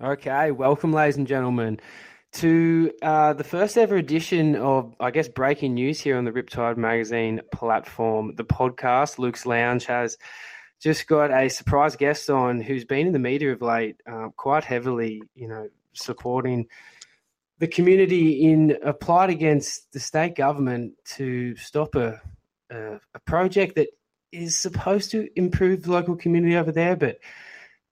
Okay, welcome, ladies and gentlemen, to uh, the first ever edition of, I guess, breaking news here on the Riptide Magazine platform. The podcast, Luke's Lounge, has just got a surprise guest on who's been in the media of late, uh, quite heavily, you know, supporting the community in a plight against the state government to stop a, a, a project that is supposed to improve the local community over there, but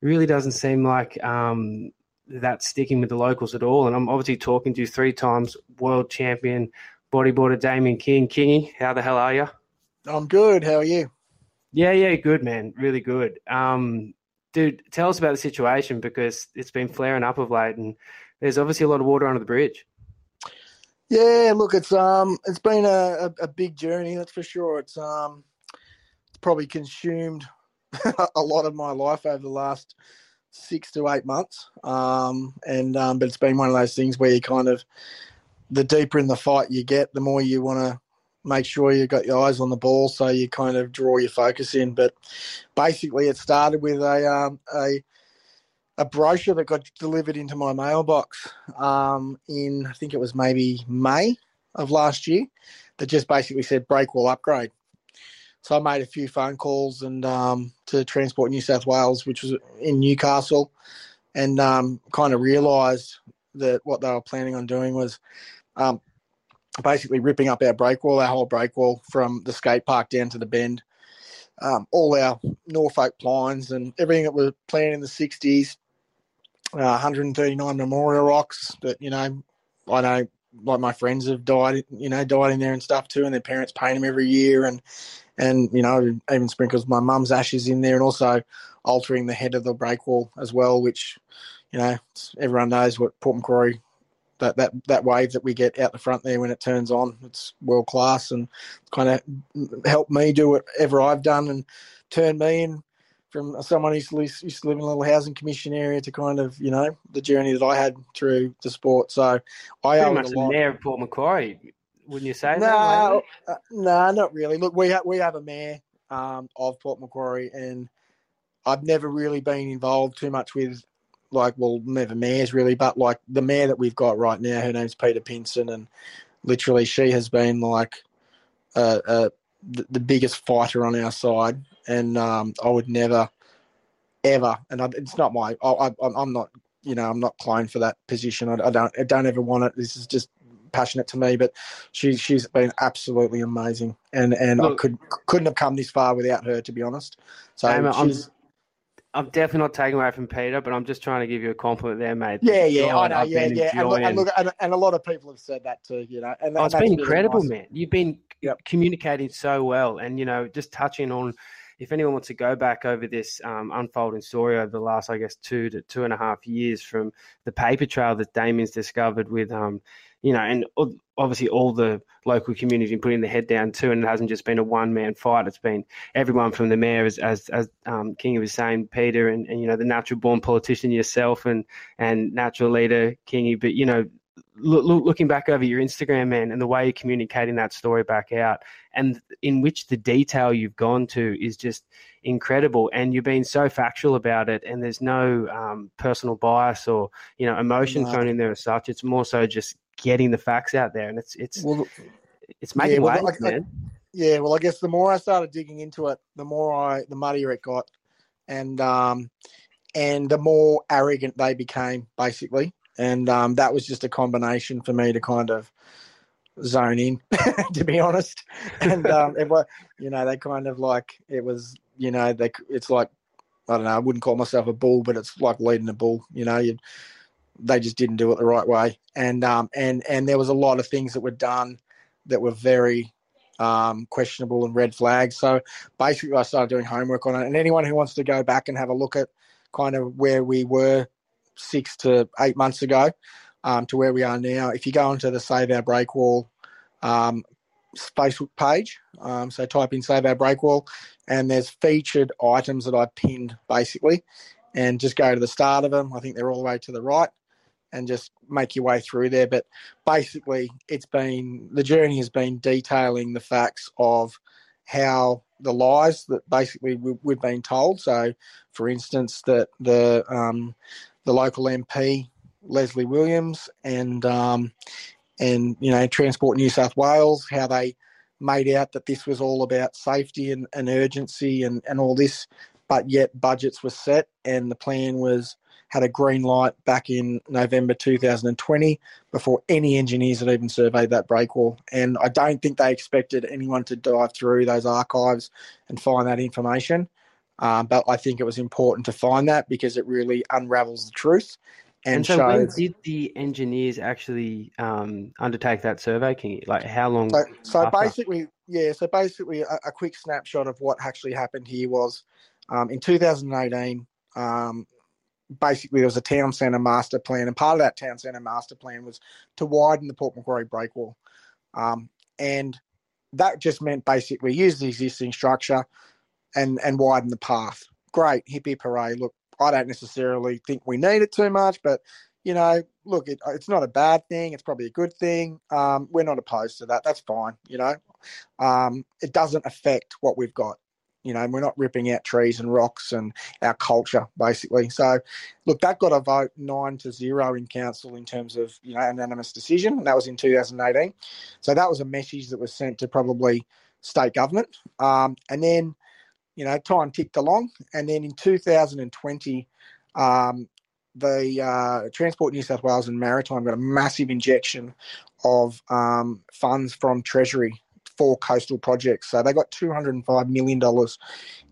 really doesn't seem like um, that's sticking with the locals at all. And I'm obviously talking to three times world champion bodyboarder Damien King. Kingy, how the hell are you? I'm good. How are you? Yeah, yeah, good, man. Really good. Um, dude, tell us about the situation because it's been flaring up of late, and there's obviously a lot of water under the bridge. Yeah, look, it's um, it's been a, a, a big journey, that's for sure. It's um, it's probably consumed a lot of my life over the last six to eight months. Um, and um, but it's been one of those things where you kind of the deeper in the fight you get, the more you want to make sure you got your eyes on the ball, so you kind of draw your focus in. But basically, it started with a um, a a brochure that got delivered into my mailbox um, in I think it was maybe May of last year that just basically said breakwall upgrade. So I made a few phone calls and um, to Transport New South Wales, which was in Newcastle, and um, kind of realised that what they were planning on doing was um, basically ripping up our break wall, our whole break wall from the skate park down to the bend. Um, all our Norfolk pines and everything that was planned in the 60s, uh, 139 memorial rocks that, you know, I know like my friends have died, you know, died in there and stuff too, and their parents paint them every year. And and you know even sprinkles my mum's ashes in there, and also altering the head of the break wall as well, which you know everyone knows what Port Macquarie that that that wave that we get out the front there when it turns on, it's world class and kind of helped me do whatever I've done and turn me in from someone who used to live in a little housing commission area to kind of you know the journey that I had through the sport. So I pretty much the mayor of Port Macquarie wouldn't you say? That? No, uh, no, not really. Look, we have we have a mayor um, of Port Macquarie, and I've never really been involved too much with like well, never mayors really, but like the mayor that we've got right now, her name's Peta Pinson, and literally she has been like uh, uh, the, the, biggest fighter on our side, and um, I would never, ever, and I, it's not my, I, am not, you know, I'm not cloned for that position. I, I, don't, I don't ever want it. This is just passionate to me, but she she's been absolutely amazing, and and Look, I could couldn't have come this far without her, to be honest. So I'm, I'm definitely not taking away from Peta, but I'm just trying to give you a compliment there, mate. Yeah, yeah, I know, yeah, yeah, and look, and, look and, and, a lot of people have said that too, you know. And, oh, it's been incredible, nice. man. You've been yep. communicating so well, and you know, just touching on if anyone wants to go back over this um, unfolding story over the last, I guess, two to two and a half years from the paper trail that Damien's discovered with um, you know, and obviously all the local community putting their head down too, and it hasn't just been a one man fight. It's been everyone from the mayor, as as, as um, King was saying, Peta, and, and you know the natural born politician yourself, and and natural leader Kingy. But you know, look, look, looking back over your Instagram, man, and the way you're communicating that story back out, and in which the detail you've gone to is just incredible. And you've been so factual about it, and there's no um, personal bias or you know emotion no. thrown in there as such. It's more so just getting the facts out there, and it's it's well, it's making yeah, well, waves, I, man. yeah, well, I guess the more I started digging into it, the more I the muddier it got, and um, and the more arrogant they became, basically, and um, that was just a combination for me to kind of zone in, to be honest, and um, it was, you know, they kind of like it was, you know, they it's like I don't know, I wouldn't call myself a bull, but it's like leading a bull, you know, you they just didn't do it the right way. And um, and and there was a lot of things that were done that were very um, questionable and red flags. So basically, I started doing homework on it. And anyone who wants to go back and have a look at kind of where we were six to eight months ago um, to where we are now, if you go onto the Save Our Break Wall um, Facebook page, um, so type in Save Our Break Wall, and there's featured items that I pinned basically, and just go to the start of them. I think they're all the way to the right and just make your way through there. But basically, it's been the journey has been detailing the facts of how the lies that basically we, have been told. So, for instance, that the um, the local MP Leslie Williams and um, and you know Transport New South Wales how they made out that this was all about safety and, and urgency and, and all this, but yet budgets were set and the plan was had a green light back in November 2020 before any engineers had even surveyed that breakwall. And I don't think they expected anyone to dive through those archives and find that information. Um, but I think it was important to find that because it really unravels the truth. And, and so, shows... when did the engineers actually um, undertake that survey? Can you like how long? So, so basically, yeah. So basically, a, a, quick snapshot of what actually happened here was um, in 2018. Um, basically, there was a town centre master plan, and part of that town centre master plan was to widen the Port Macquarie breakwall, um, and that just meant basically use the existing structure and and widen the path. Great, hippie parade. Look, I don't necessarily think we need it too much, but you know, look, it, it's not a bad thing. It's probably a good thing. Um, we're not opposed to that. That's fine. You know, um, it doesn't affect what we've got. You know, we're not ripping out trees and rocks and our culture, basically. So, look, that got a vote nine to zero in council in terms of you know unanimous decision, and that was in 2018. So that was a message that was sent to probably state government, um, and then you know, time ticked along. And then in 2020, um, the uh, Transport New South Wales and Maritime got a massive injection of um, funds from Treasury for coastal projects. So they got $205 million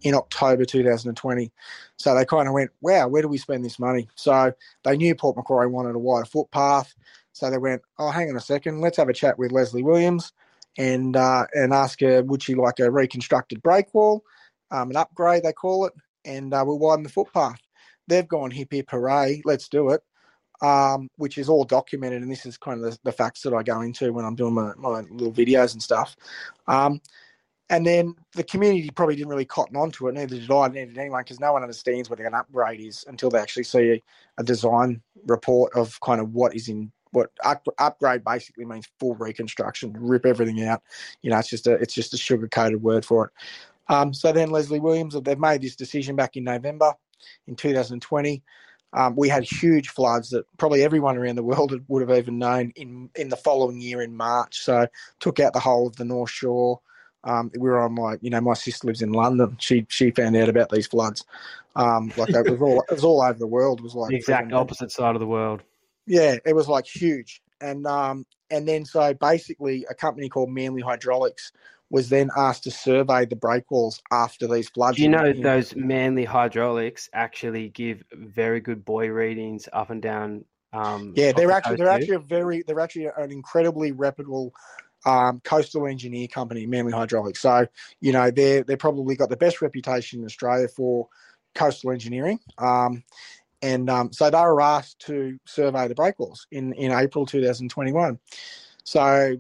in October 2020. So they kind of went, wow, where do we spend this money? So they knew Port Macquarie wanted a wider footpath. So they went, oh, hang on a second, let's have a chat with Leslie Williams and uh, and ask her, would she like a reconstructed breakwall? Um, an upgrade, they call it, and uh, we'll widen the footpath. They've gone hip hip hooray, let's do it, um, which is all documented. And this is kind of the, the, facts that I go into when I'm doing my, my little videos and stuff. Um, and then the community probably didn't really cotton onto it, neither did I, neither did anyone, because no one understands what an upgrade is until they actually see a, a design report of kind of what is in what up, upgrade basically means full reconstruction, rip everything out. You know, it's just a it's just a sugar coated word for it. Um, so then Leslie Williams, they've made this decision back in November in 2020. Um, we had huge floods that probably everyone around the world would have even known in in the following year in March. So took out the whole of the North Shore. Um, we were on like you know my sister lives in London. She she found out about these floods. Um, like it was all it was all over the world. It was like the exact opposite side of the world. Yeah, it was like huge. And um and then so basically a company called Manly Hydraulics was then asked to survey the breakwalls after these floods. Do you know those Manly hydraulics actually give very good buoy readings up and down? Um, yeah, they're the actually they're too? actually a very they're actually an incredibly reputable um, coastal engineer company, Manly Hydraulics. So you know they're they're probably got the best reputation in Australia for coastal engineering. Um, and um, so they were asked to survey the breakwalls in in April 2021. So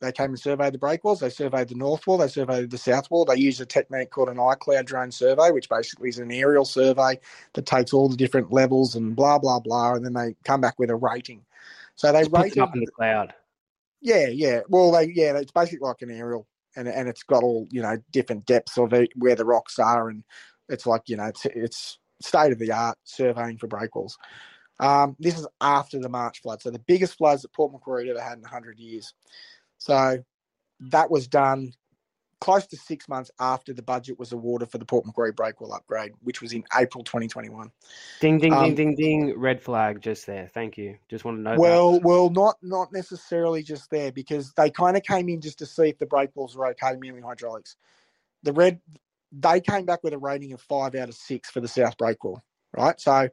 they came and surveyed the breakwalls. They surveyed the north wall. They surveyed the south wall. They used a technique called an iCloud drone survey, which basically is an aerial survey that takes all the different levels and blah blah blah, and then they come back with a rating. So they rate up in the cloud. Yeah, yeah. Well, they yeah, it's basically like an aerial, and and it's got all you know different depths of it, where the rocks are, and it's like you know it's, it's state of the art surveying for breakwalls. Um, this is after the March flood, so the biggest floods that Port Macquarie ever had in 100 years. So that was done close to six months after the budget was awarded for the Port Macquarie Breakwall upgrade, which was in April 2021. Ding, ding, um, ding, ding, ding. Red flag just there. Thank you. Just want to know. Well, that. well, not not necessarily just there because they kind of came in just to see if the breakwalls were okay, Manly Hydraulics. The red, they came back with a rating of five out of six for the South Breakwall, right? So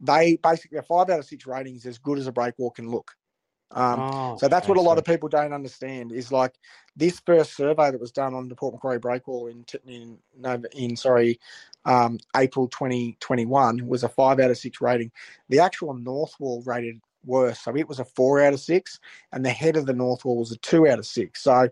they basically a five out of six rating is as good as a breakwall can look. Um, oh, so that's what a lot of people don't understand is like this first survey that was done on the Port Macquarie breakwall in in in sorry um, April 2021 was a five out of six rating. The actual north wall rated worse, so it was a four out of six, and the head of the north wall was a two out of six. So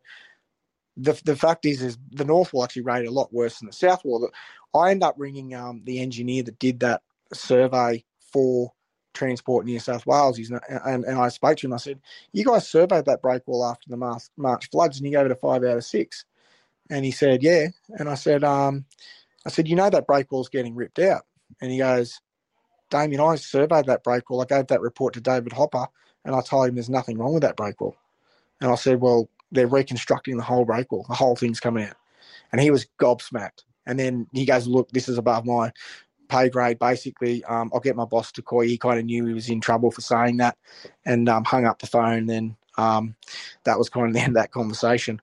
the the fact is is the north wall actually rated a lot worse than the south wall. I end up ringing um, the engineer that did that survey for Transport New South Wales. He's not, and, and I spoke to him. I said, "You guys surveyed that breakwall after the March, March floods, and you gave it a five out of six. And he said, "Yeah." And I said, um, "I said, you know that breakwall's getting ripped out." And he goes, Damien, I surveyed that breakwall. I gave that report to David Hopper, and I told him there's nothing wrong with that breakwall. And I said, well, they're reconstructing the whole breakwall. The whole thing's coming out. And he was gobsmacked. And then he goes, look, this is above my pay grade. Basically, um, I'll get my boss to call you. He kind of knew he was in trouble for saying that, and um, hung up the phone. Then um, that was kind of the end of that conversation.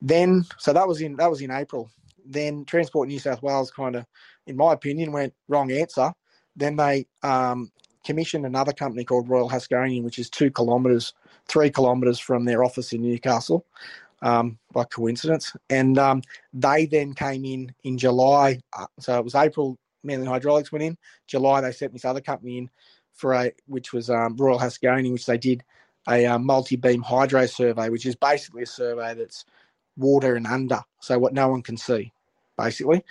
Then, so that was in that was in April. Then Transport New South Wales kind of, in my opinion, went wrong answer. Then they um, commissioned another company called Royal Haskoning, which is two kilometres, three kilometres from their office in Newcastle, um, by coincidence. And um, they then came in in July. Uh, so it was April, Manly Hydraulics went in. July, they sent this other company in for a, which was um, Royal Haskoning, which they did a uh, multi-beam hydro survey, which is basically a survey that's water and under, so what no one can see, basically.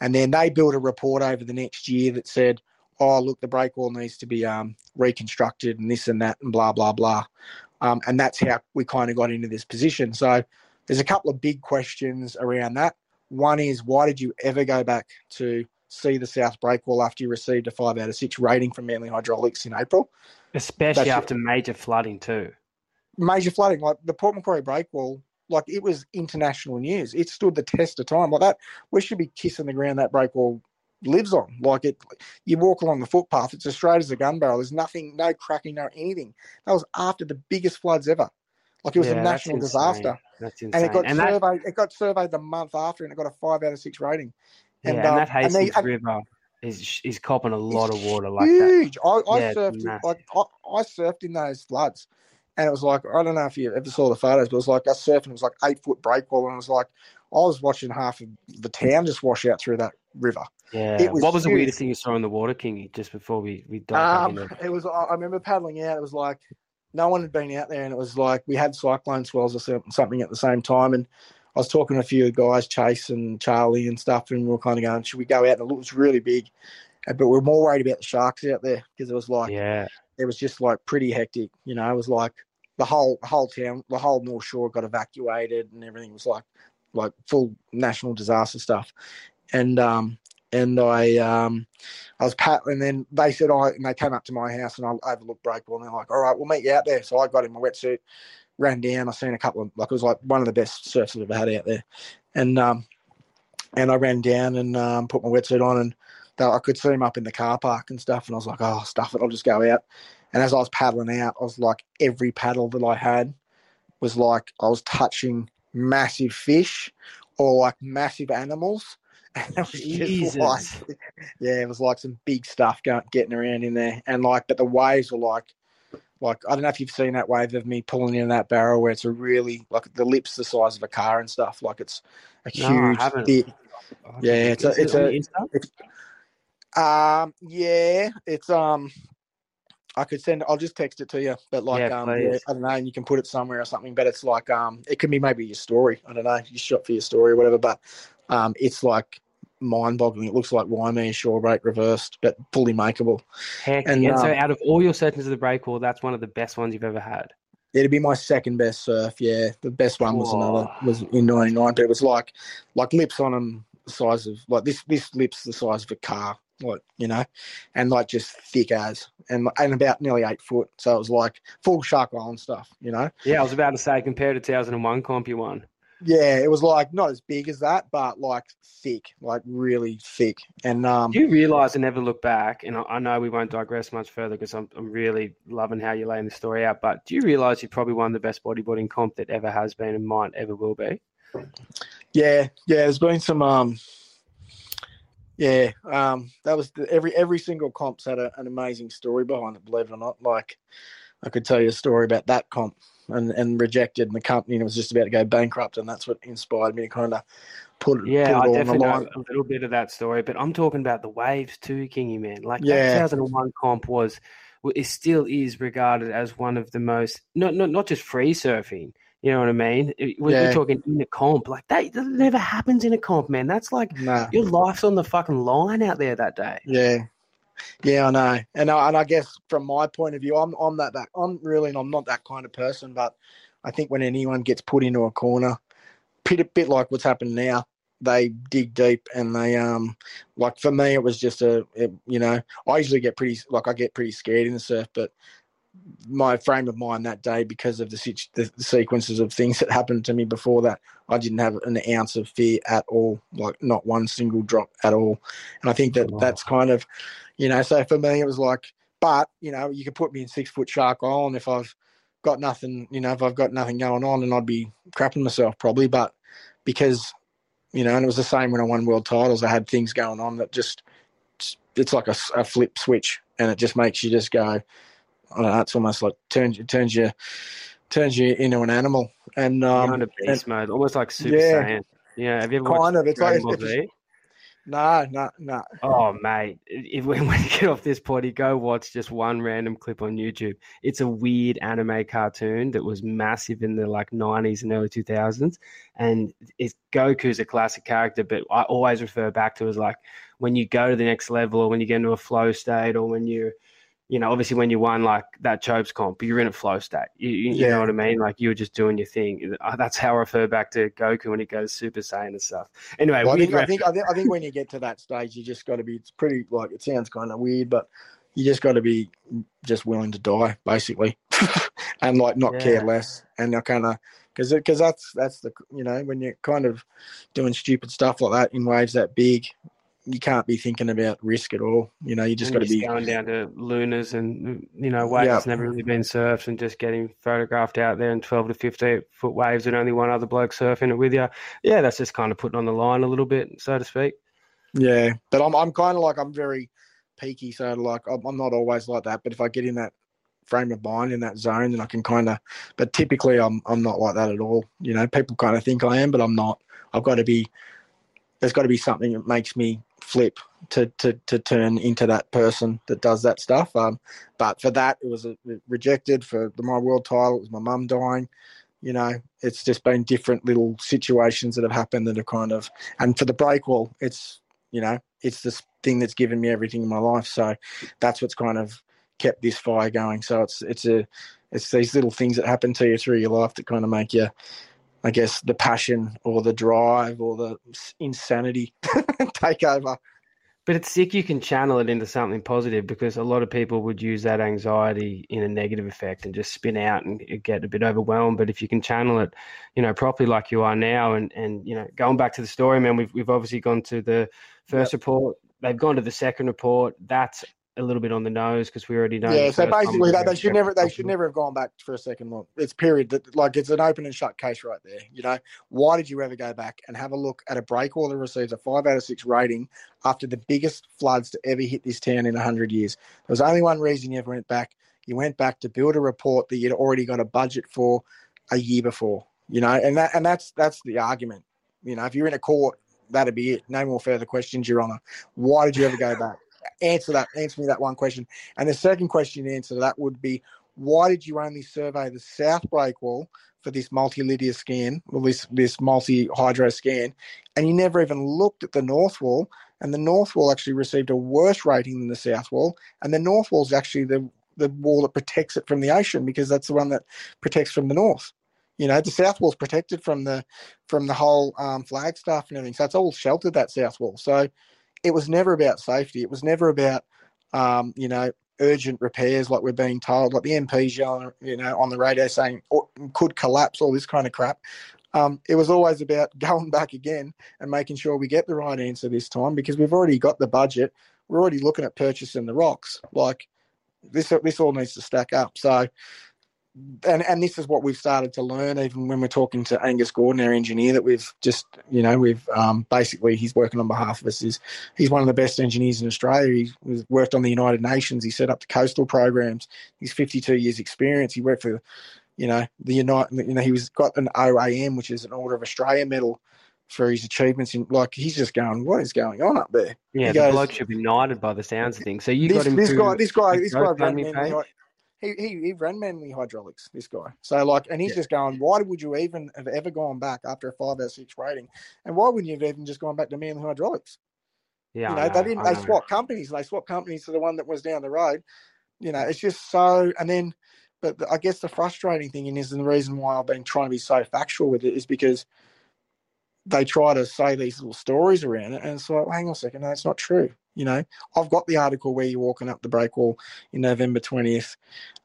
And then they built a report over the next year that said, oh, look, the breakwall needs to be um, reconstructed and this and that and blah, blah, blah. Um, and that's how we kind of got into this position. So there's a couple of big questions around that. One is, why did you ever go back to see the South Breakwall after you received a five out of six rating from Manly Hydraulics in April? Especially that's after it. major flooding, too. Major flooding, like the Port Macquarie Breakwall, like it was international news. It stood the test of time. Like that, we should be kissing the ground that breakwall lives on. Like it, you walk along the footpath, it's as straight as a gun barrel. There's nothing, no cracking, no anything. That was after the biggest floods ever. Like it was yeah, a national disaster. That's insane. And it got and surveyed. That... It got surveyed the month after, and it got a five out of six rating. And, yeah, and um, that Hastings and they, River is is copping a lot of water like huge. that. I, I yeah, surfed like I, I surfed in those floods, and it was like I don't know if you ever saw the photos, but it was like I surfed and it was like eight foot breakwall, and it was like I was watching half of the town just wash out through that river. Yeah. Was what was huge. the weirdest thing you saw in the water, Kingy? Just before we we dive um, It was. I remember paddling out. It was like no one had been out there, and it was like we had cyclone swells or something at the same time, and I was talking to a few guys, Chase and Charlie and stuff, and we were kind of going, should we go out? And it was really big, uh, but we are more worried about the sharks out there because it was like, yeah, it was just like pretty hectic. You know, it was like the whole whole town, the whole North Shore got evacuated, and everything was like like full national disaster stuff. And um and I um I was pat and then they said I and they came up to my house and I overlooked breakwall and they're like, All right, we'll meet you out there. So I got in my wetsuit, ran down, I seen a couple of like it was like one of the best surfs I've ever had out there. And um and I ran down and um, put my wetsuit on and they, I could see them up in the car park and stuff and I was like, Oh, stuff it, I'll just go out. And as I was paddling out, I was like every paddle that I had was like I was touching massive fish or like massive animals. Jesus. Like, yeah, it was like some big stuff going getting around in there, and like, but the waves were like, like I don't know if you've seen that wave of me pulling in that barrel where it's a really like the lips the size of a car and stuff. Like it's a no, huge, big, yeah, it's a, it's a, it's, um, yeah, it's um, I could send. I'll just text it to you. But like, yeah, um, yeah, I don't know. And you can put it somewhere or something. But it's like, um, it could be maybe your story. I don't know. You shot for your story or whatever. But um, it's like mind-boggling. It looks like Waimea shore break reversed, but fully makeable. Heck, and, and so um, out of all your settings of the breakwall, that's one of the best ones you've ever had. It'd be my second best surf. Yeah, the best one was another was in '99, but it was like like lips on them, the size of like this. This lips the size of a car like you know, and like just thick as and and about nearly eight foot. So it was like full Shark Island stuff, you know. Yeah, I was about to say compared to 2001 comp you won. Yeah, it was like not as big as that, but like thick, like really thick. And um, do you realize and never look back? And I, I know we won't digress much further because I'm, I'm really loving how you're laying the story out. But do you realize you probably won the best bodyboarding comp that ever has been and might ever will be? Yeah, yeah. There's been some um, yeah, um, that was the, every every single comp's had a, an amazing story behind it. Believe it or not, like I could tell you a story about that comp and, and rejected, and the company was just about to go bankrupt, and that's what inspired me to kind of put it. Yeah, put it I definitely know a little bit of that story, but I'm talking about the waves too, Kingy man. Like yeah. that 2001 comp was, it still is regarded as one of the most not not not just free surfing you know what I mean? We're, yeah. talking in a comp. Like that, that never happens in a comp, man. That's like nah. your life's on the fucking line out there that day. Yeah. Yeah, I know, and I, and I guess from my point of view, I'm I'm that that I'm really I'm not that kind of person, but I think when anyone gets put into a corner, bit a bit like what's happened now, they dig deep and they um like for me it was just a it, you know I usually get pretty like I get pretty scared in the surf but my frame of mind that day because of the, the, sequences of things that happened to me before that I didn't have an ounce of fear at all like not one single drop at all and I think that wow. that's kind of you know so for me it was like but you know you could put me in six foot shark island if I've got nothing you know if I've got nothing going on and I'd be crapping myself probably but because you know and it was the same when I won world titles I had things going on that just it's like a, a flip switch and it just makes you just go I don't know, it's almost like turns turns you turns you into an animal and um kind of beast and, mode, almost like Super yeah, Saiyan. Yeah, have you ever kind of? It's like it's, no, no, no. Oh, mate, if we, when we get off this potty, go watch just one random clip on YouTube. It's a weird anime cartoon that was massive in the like '90s and early 2000s, and it's Goku's a classic character, but I always refer back to as like when you go to the next level, or when you get into a flow state, or when you're you know, obviously when you won like that Chopes comp, you're in a flow state. You, you, yeah. you, know what I mean? Like you were just doing your thing. Uh, that's how I refer back to Goku when he goes Super Saiyan and stuff. Anyway, well, I, think, I, think, I, think, I think when you get to that stage, you just got to be. It's pretty like it sounds kind of weird, but you just got to be just willing to die basically, and like not yeah. care less, and I kind of because because that's that's the you know when you're kind of doing stupid stuff like that in waves that big you can't be thinking about risk at all. You know, you just got to be going down to lunas and you know waves yep. never really been surfed and just getting photographed out there in twelve to fifteen foot waves and only one other bloke surfing it with you. Yeah, that's just kind of putting on the line a little bit, so to speak. Yeah, but I'm I'm kind of like I'm very peaky, so like I'm, I'm not always like that. But if I get in that frame of mind in that zone, then I can kind of. But typically, I'm I'm not like that at all. You know, people kind of think I am, but I'm not. I've got to be. There's got to be something that makes me flip to, to, to turn into that person that does that stuff. Um, but for that, it was a, rejected. For the, my world title, it was my mum dying. You know, it's just been different little situations that have happened that have kind of. And for the break wall, it's you know, it's this thing that's given me everything in my life. So that's what's kind of kept this fire going. So it's it's a it's these little things that happen to you through your life that kind of make you I guess the passion or the drive or the insanity take over. But it's sick you can channel it into something positive because a lot of people would use that anxiety in a negative effect and just spin out and get a bit overwhelmed. But if you can channel it, you know, properly like you are now and, and you know, going back to the story, man, we've we've obviously gone to the first yep. report, they've gone to the second report. That's a little bit on the nose because we already know. Yeah, so basically they, they should never they should never have gone back for a second look. It's period. That like it's an open and shut case right there. You know why did you ever go back and have a look at a breakwater that receives a five out of six rating after the biggest floods to ever hit this town in hundred years? There was only one reason you ever went back. You went back to build a report that you'd already got a budget for a year before. You know, and that and that's that's the argument. You know, if you're in a court, that'd be it. No more further questions, Your Honour. Why did you ever go back? Answer that. Answer me that one question. And the second question answer to that would be, why did you only survey the south breakwall for this multi-lydia scan, or this this multi-hydro scan, and you never even looked at the north wall? And the north wall actually received a worse rating than the south wall, and the north wall is actually the the wall that protects it from the ocean because that's the one that protects from the north. You know, the south wall's protected from the from the whole um, Flagstaff and everything, so it's all sheltered that south wall. So it was never about safety. It was never about, um, you know, urgent repairs like we're being told, like the MPs yelling, you know, on the radio saying could collapse, all this kind of crap. Um, it was always about going back again and making sure we get the right answer this time because we've already got the budget. We're already looking at purchasing the rocks. Like this, this all needs to stack up. So and and this is what we've started to learn even when we're talking to Angus Gordon, our engineer, that we've just you know we've um, basically he's working on behalf of us. Is he's one of the best engineers in Australia. He's worked on the United Nations. He set up the coastal programs. He's 52 years experience. He worked for you know the United. You know he was got an OAM, which is an Order of Australia medal for his achievements in like he's just going, what is going on up there? Yeah, he the goes, bloke should be knighted by the sounds of things. So you this, got him. This guy, this guy, this guy, guy he, he, he ran Manly Hydraulics, this guy. So like, and he's yeah. just going, why would you even have ever gone back after a five out six rating, and why wouldn't you have even just gone back to Manly Hydraulics? Yeah, you know, know they didn't. I they swapped companies. They swapped companies to the one that was down the road. You know, it's just so. And then, but I guess the frustrating thing is, and the reason why I've been trying to be so factual with it is because they try to say these little stories around it, and it's like, hang on a second, no, it's not true. You know, I've got the article where you're walking up the breakwall in November 20th,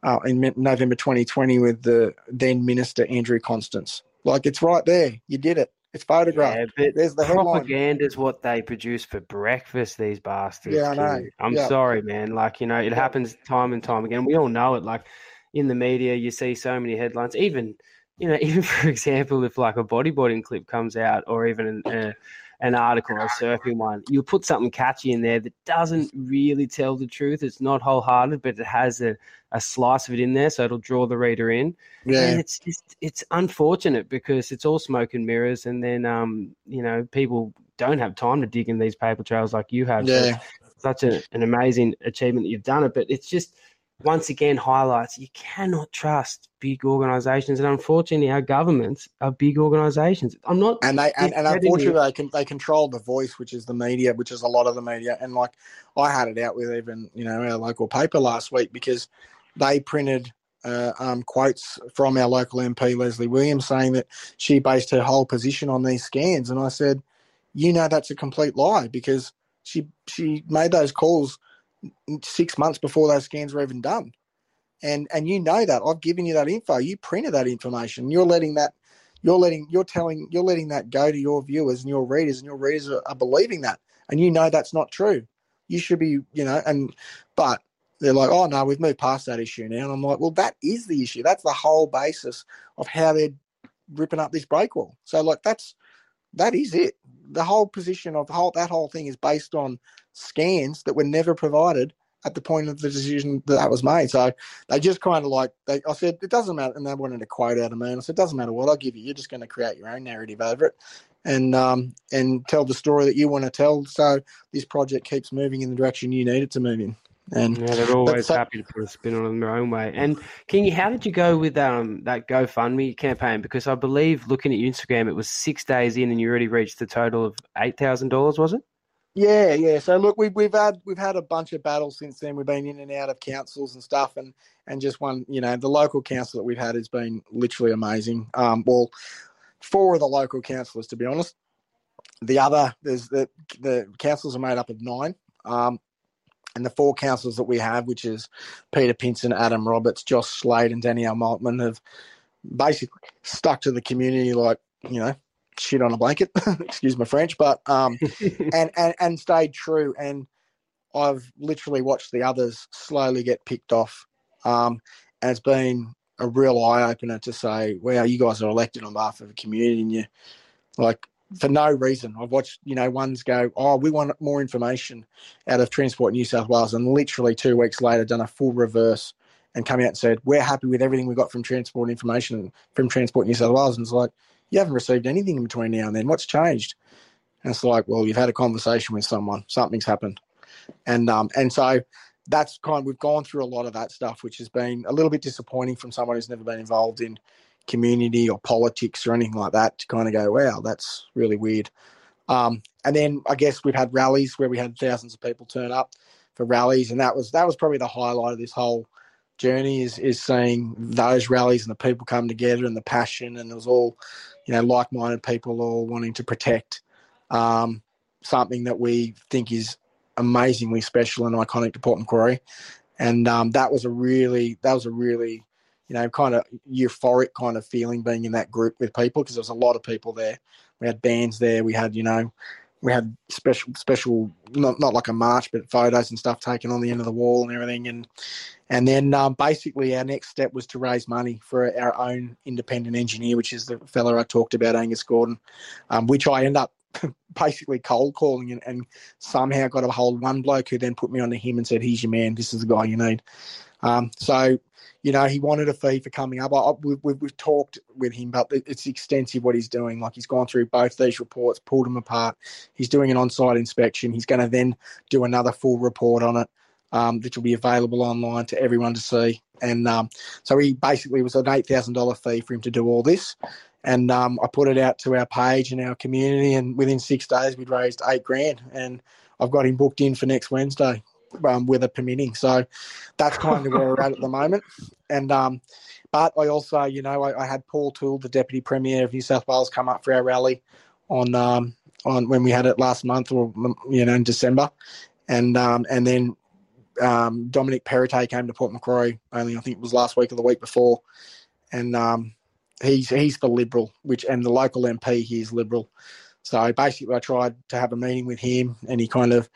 uh, in November 2020 with the then Minister Andrew Constance. Like it's right there. You did it. It's photographed. Yeah, There's the propaganda is what they produce for breakfast. These bastards. Yeah, I know. I'm yeah. sorry, man. Like you know, it happens time and time again. We all know it. Like in the media, you see so many headlines. Even you know, even for example, if like a bodyboarding clip comes out, or even an, an article or a surfing one, you'll put something catchy in there that doesn't really tell the truth. It's not wholehearted, but it has a, a slice of it in there, so it'll draw the reader in. Yeah, and it's just it's unfortunate because it's all smoke and mirrors, and then um, you know, people don't have time to dig in these paper trails like you have. Yeah. So such a, an amazing achievement that you've done it, but it's just once again highlights you cannot trust big organisations, and unfortunately, our governments are big organisations. I'm not, and they and, and unfortunately they can they control the voice, which is the media, which is a lot of the media. And like I had it out with even you know our local paper last week because they printed uh, um, quotes from our local MP Leslie Williams saying that she based her whole position on these scans, and I said, you know, that's a complete lie because she she made those calls six months before those scans were even done. And and you know that. I've given you that info. You printed that information. You're letting that you're letting you're telling you're letting that go to your viewers and your readers and your readers are, are believing that. And you know that's not true. You should be, you know, and but they're like, oh no, we've moved past that issue now. And I'm like, well, that is the issue. That's the whole basis of how they're ripping up this break wall. So like that's that is it. The whole position of the whole that whole thing is based on scans that were never provided at the point of the decision that, that was made. So they just kind of like they, I said it doesn't matter, and they wanted a quote out of me, and I said it doesn't matter what I give you, you're just going to create your own narrative over it, and um and tell the story that you want to tell. So this project keeps moving in the direction you need it to move in. And yeah, they're always happy to put a spin on it their own way. And Kingy, how did you go with um that GoFundMe campaign? Because I believe looking at your Instagram, it was six days in, and you already reached the total of eight thousand dollars. Was it? Yeah, yeah. So look, we've we've had we've had a bunch of battles since then. We've been in and out of councils and stuff, and and just one, you know, the local council that we've had has been literally amazing. Um, well, four of the local councillors, to be honest. The other, there's the the councils are made up of nine. Um, and the four councils that we have, which is Peta Pinson, Adam Roberts, Josh Slade, and Danielle Maltman, have basically stuck to the community like you know shit on a blanket. excuse my French, but um, and, and and stayed true. And I've literally watched the others slowly get picked off. Um, and it's been a real eye opener to say, wow, you guys are elected on behalf of a community, and you like for no reason. I've watched, you know, ones go, oh, we want more information out of Transport New South Wales, and literally two weeks later, done a full reverse and come out and said, we're happy with everything we got from Transport Information from Transport New South Wales. And it's like, you haven't received anything in between now and then. What's changed? And it's like, well, you've had a conversation with someone, something's happened, and um, and so that's kind. We've gone through a lot of that stuff, which has been a little bit disappointing from someone who's never been involved in community or politics or anything like that. To kind of go, wow, that's really weird. Um, and then I guess we've had rallies where we had thousands of people turn up for rallies, and that was that was probably the highlight of this whole journey is is seeing those rallies and the people come together and the passion and it was all you know like-minded people all wanting to protect um, something that we think is amazingly special and iconic to Port Macquarie. And um, that was a really that was a really you know kind of euphoric kind of feeling being in that group with people because there was a lot of people there. We had bands there. We had you know we had special special not not like a march but photos and stuff taken on the end of the wall and everything. And and then um, basically our next step was to raise money for our own independent engineer which is the fella i talked about angus gordon um, which i end up basically cold calling and, and, somehow got a hold of one bloke who then put me onto him and said he's your man this is the guy you need um, so you know, he wanted a fee for coming up. I, we, we, we've talked with him, but it's extensive what he's doing. Like he's gone through both these reports, pulled them apart. He's doing an on-site inspection. He's going to then do another full report on it, um, which will be available online to everyone to see. And um, so he basically was an eight thousand dollar fee for him to do all this. And um, I put it out to our page and our community, and within six days we'd raised eight grand. And I've got him booked in for next Wednesday um, weather permitting. So that's kind of where we're at at the moment. And um, but I also, you know, I, I, had Paul Toole, the Deputy Premier of New South Wales, come up for our rally on um, on when we had it last month or you know in December, and um, and then um, Dominic Perrottet came to Port Macquarie only I think it was last week or the week before, and um, he's he's for Liberal, which and the local MP he is Liberal. So basically, I tried to have a meeting with him, and he kind of,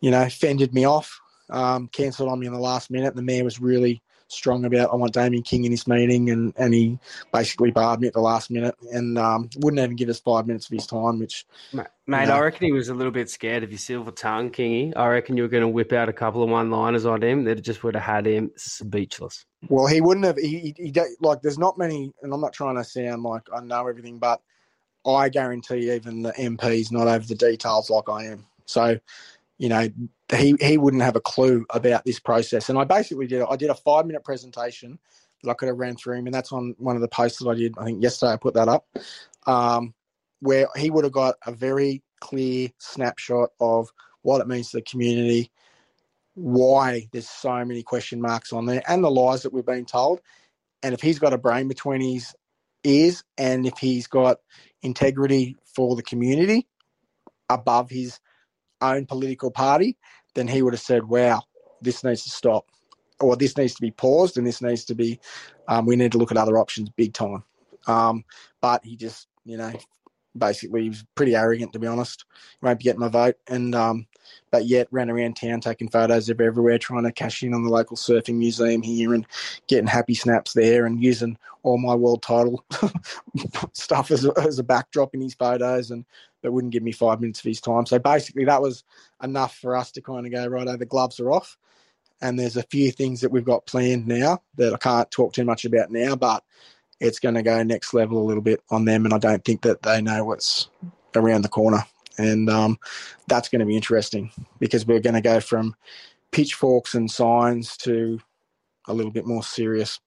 you know, fended me off, um, cancelled on me in the last minute. The mayor was really strong about I want Damien King in this meeting, and, and he basically barred me at the last minute and um, wouldn't even give us five minutes of his time. Which, mate, you know, I reckon he was a little bit scared of your silver tongue, Kingy. I reckon you were going to whip out a couple of one-liners on him that just would have had him speechless. Well, he wouldn't have. He, he, he like. There's not many, and I'm not trying to sound like I know everything, but I guarantee even the MP's not over the details like I am. So, you know, he he wouldn't have a clue about this process. And I basically did I did a five minute presentation that I could have ran through him, and that's on one of the posts that I did. I think yesterday I put that up, um, where he would have got a very clear snapshot of what it means to the community, why there's so many question marks on there, and the lies that we've been told. And if he's got a brain between his ears, and if he's got integrity for the community above his own political party, then he would have said, wow, this needs to stop, or this needs to be paused, and this needs to be, um, we need to look at other options big time. Um, but he just, you know, basically he was pretty arrogant to be honest. He won't be getting my vote, and um, but yet ran around town taking photos of everywhere, trying to cash in on the local surfing museum here and getting happy snaps there, and using all my world title stuff as a, as a backdrop in his photos, and that wouldn't give me five minutes of his time. So basically, that was enough for us to kind of go right. Oh, the gloves are off, and there's a few things that we've got planned now that I can't talk too much about now, but it's going to go next level a little bit on them, and I don't think that they know what's around the corner, and um, that's going to be interesting because we're going to go from pitchforks and signs to a little bit more serious.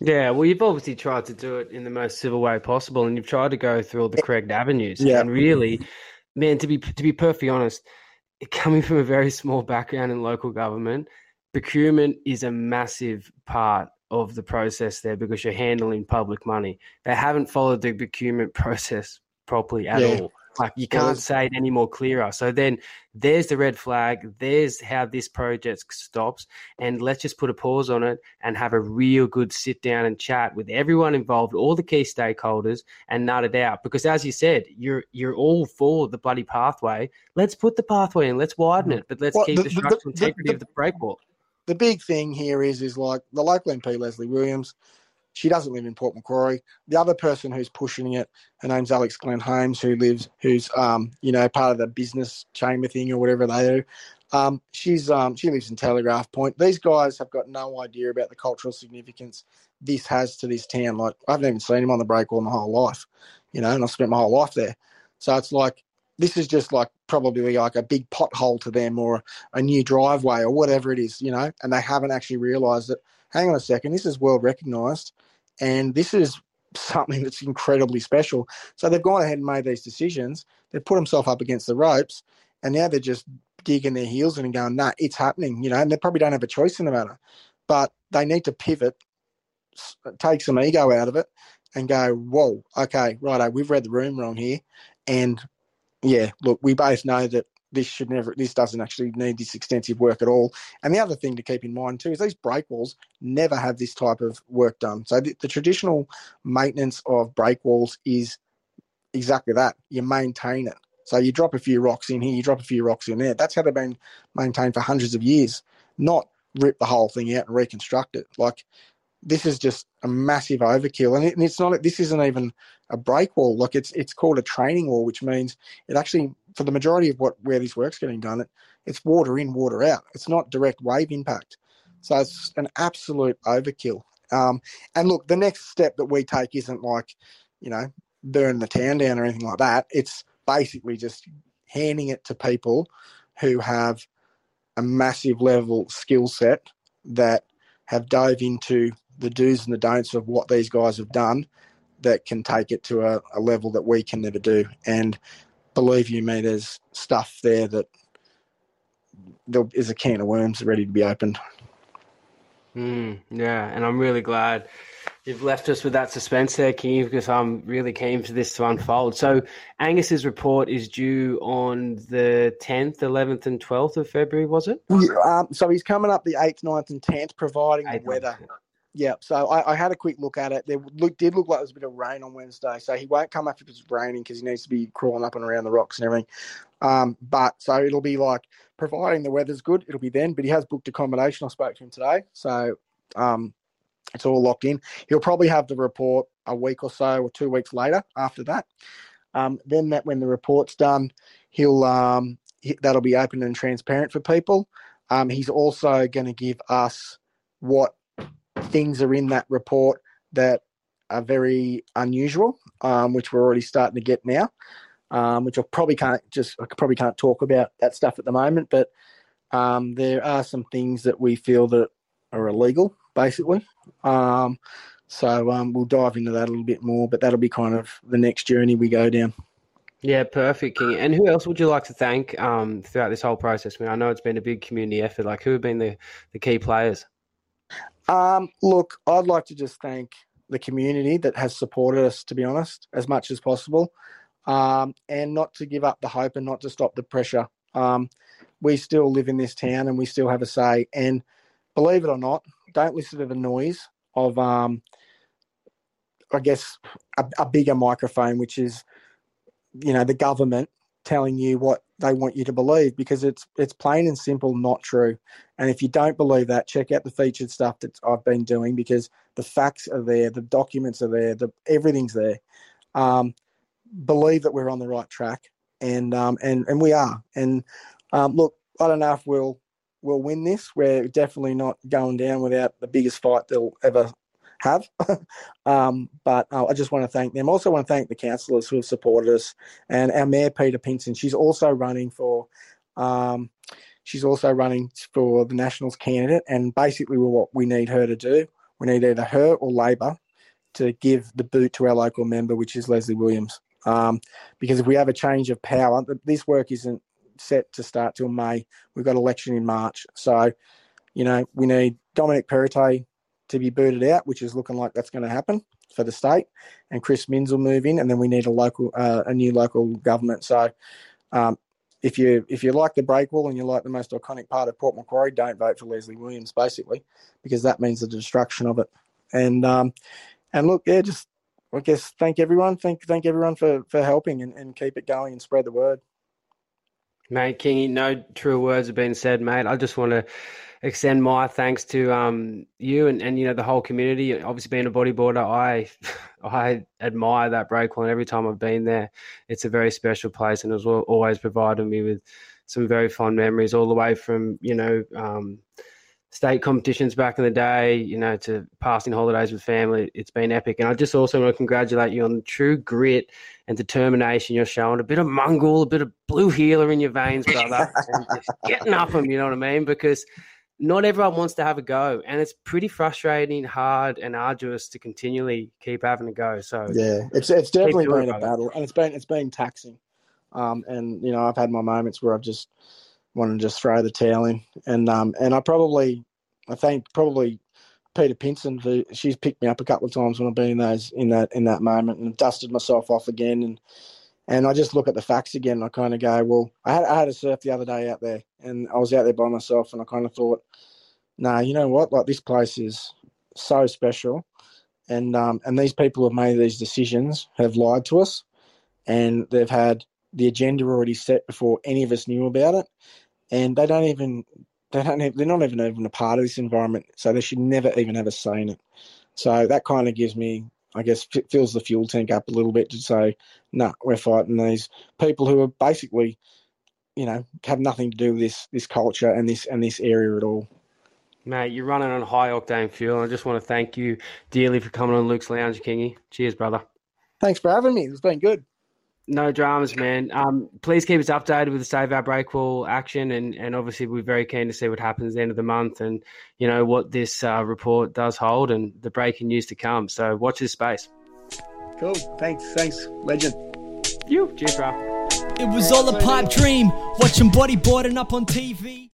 Yeah, well, you've obviously tried to do it in the most civil way possible, and you've tried to go through all the correct avenues. Yeah. And really, man, to be to be perfectly honest, coming from a very small background in local government, procurement is a massive part of the process there because you're handling public money. They haven't followed the procurement process properly at yeah. all. Like you can't say it any more clearer. So then there's the red flag. There's how this project stops. And let's just put a pause on it and have a real good sit down and chat with everyone involved, all the key stakeholders, and nut it out. Because as you said, you're you're all for the bloody pathway. Let's put the pathway in. Let's widen mm-hmm. it, but let's well, keep the, the structural the, integrity the, of the breakwalk the big thing here is is like the local MP Leslie Williams. She doesn't live in Port Macquarie. The other person who's pushing it, her name's Alex Glenn Holmes, who lives, who's um, you know, part of the business chamber thing or whatever they do. Um, she's um, she lives in Telegraph Point. These guys have got no idea about the cultural significance this has to this town. Like I haven't even seen him on the break all my whole life, you know, and I've spent my whole life there. So it's like this is just like probably like a big pothole to them or a new driveway or whatever it is, you know, and they haven't actually realized that, hang on a second, this is world recognized and this is something that's incredibly special. So they've gone ahead and made these decisions. They've put themselves up against the ropes and now they're just digging their heels in and going, nah, it's happening, you know, and they probably don't have a choice in the matter. But they need to pivot, take some ego out of it and go, whoa, okay, righto, we've read the room wrong here. And yeah, look, we both know that this should never, this doesn't actually need this extensive work at all. And the other thing to keep in mind too is these breakwalls never have this type of work done. So the, the traditional maintenance of breakwalls is exactly that. You maintain it. So you drop a few rocks in here, you drop a few rocks in there. That's how they've been maintained for hundreds of years, not rip the whole thing out and reconstruct it. Like this is just a massive overkill, and, it, and it's not. This isn't even a break wall. Like it's it's called a training wall, which means it actually, for the majority of what where this work's getting done, it it's water in, water out. It's not direct wave impact, so it's an absolute overkill. Um, and look, the next step that we take isn't like, you know, burn the town down or anything like that. It's basically just handing it to people who have a massive level skill set that have dove into the do's and the don'ts of what these guys have done that can take it to a, a level that we can never do. And believe you me, there's stuff there that there is a can of worms ready to be opened. Mm, yeah, and I'm really glad You've left us with that suspense there, King, because I'm really keen for this to unfold. So, Angus's report is due on the 10th, 11th, and 12th of February, was it? Um, so he's coming up the 8th, 9th, and 10th, providing the weather. Yeah, so I, I, had a quick look at it. There look, did look like there was a bit of rain on Wednesday, so he won't come up if it's raining because he needs to be crawling up and around the rocks and everything. Um, but so it'll be like providing the weather's good, it'll be then. But he has booked accommodation. I spoke to him today, so um, it's all locked in. He'll probably have the report a week or so or two weeks later after that. Um, then that when the report's done, he'll um, he, that'll be open and transparent for people. Um, he's also going to give us what things are in that report that are very unusual, um, which we're already starting to get now. Um, which I probably can't just I probably can't talk about that stuff at the moment, but um, there are some things that we feel that are illegal basically. Um, so um, we'll dive into that a little bit more, but that'll be kind of the next journey we go down. Yeah, perfect, King. And who else would you like to thank um, throughout this whole process? I mean, I know it's been a big community effort. Like, who have been the, the key players? Um, look, I'd like to just thank the community that has supported us, to be honest, as much as possible, um, and not to give up the hope and not to stop the pressure. Um, we still live in this town and we still have a say. And believe it or not, don't listen to the noise of, um, I guess, a, a bigger microphone, which is, you know, the government telling you what they want you to believe because it's it's plain and simple not true. And if you don't believe that, check out the featured stuff that I've been doing because the facts are there, the documents are there, the everything's there. Um, believe that we're on the right track, and um, and and we are. And um, look, I don't know if we'll we'll win this. We're definitely not going down without the biggest fight they'll ever have. um, but uh, I just want to thank them. Also, want to thank the councillors who have supported us and our mayor Peta Pinson. She's also running for. Um, she's also running for the Nationals candidate, and basically, what we need her to do, we need either her or Labor to give the boot to our local member, which is Leslie Williams. Um, because if we have a change of power, this work isn't set to start till May. We've got election in March. So, you know, we need Dominic Perrottet to be booted out, which is looking like that's going to happen for the state, and Chris Minns will move in, and then we need a local, uh, a new local government. So, um, if you if you like the breakwall and you like the most iconic part of Port Macquarie, don't vote for Leslie Williams, basically, because that means the destruction of it. And um, and look, yeah, just I guess thank everyone, thank thank everyone for for helping and, and keep it going and spread the word. Mate, Kingy, no true words have been said, mate. I just want to extend my thanks to um, you and, and you know the whole community. Obviously, being a bodyboarder, I I admire that breakwall, and every time I've been there, it's a very special place, and it's always provided me with some very fond memories, all the way from you know um, state competitions back in the day, you know, to passing holidays with family. It's been epic. And I just also want to congratulate you on the true grit and determination you're showing. A bit of Mongol, a bit of blue heeler in your veins, brother. just getting up them, you know what I mean? Because not everyone wants to have a go. And it's pretty frustrating, hard, and arduous to continually keep having a go. So Yeah, it's it's definitely been a battle. And it's been it's been taxing. Um, and you know, I've had my moments where I've just want to just throw the towel in. And um, and I probably, I think probably Peta Pinson for she's picked me up a couple of times when I've been in those in that in that moment and dusted myself off again and and I just look at the facts again and I kind of go, well, I had I had a surf the other day out there and I was out there by myself and I kind of thought, nah, you know what, like this place is so special. And um, and these people have made these decisions have lied to us, and they've had the agenda already set before any of us knew about it and they don't even they don't have, they're not even even a part of this environment, so they should never even have a say in it. So that kind of gives me, I guess, it fills the fuel tank up a little bit to say, no, nah, we're fighting these people who are basically, you know, have nothing to do with this this culture and this and this area at all. Mate, you're running on high octane fuel. I just want to thank you dearly for coming on Luke's Lounge, Kingy. Cheers, brother. Thanks for having me. It's been good. No dramas, man. Um, please keep us updated with the Save Our Breakwall action, and, and obviously we're very keen to see what happens at the end of the month, and you know what this uh, report does hold, and the breaking news to come. So watch this space. Cool. Thanks. Thanks, legend. You. Cheers, bro. It was all a pipe dream, watching bodyboarding up on TV.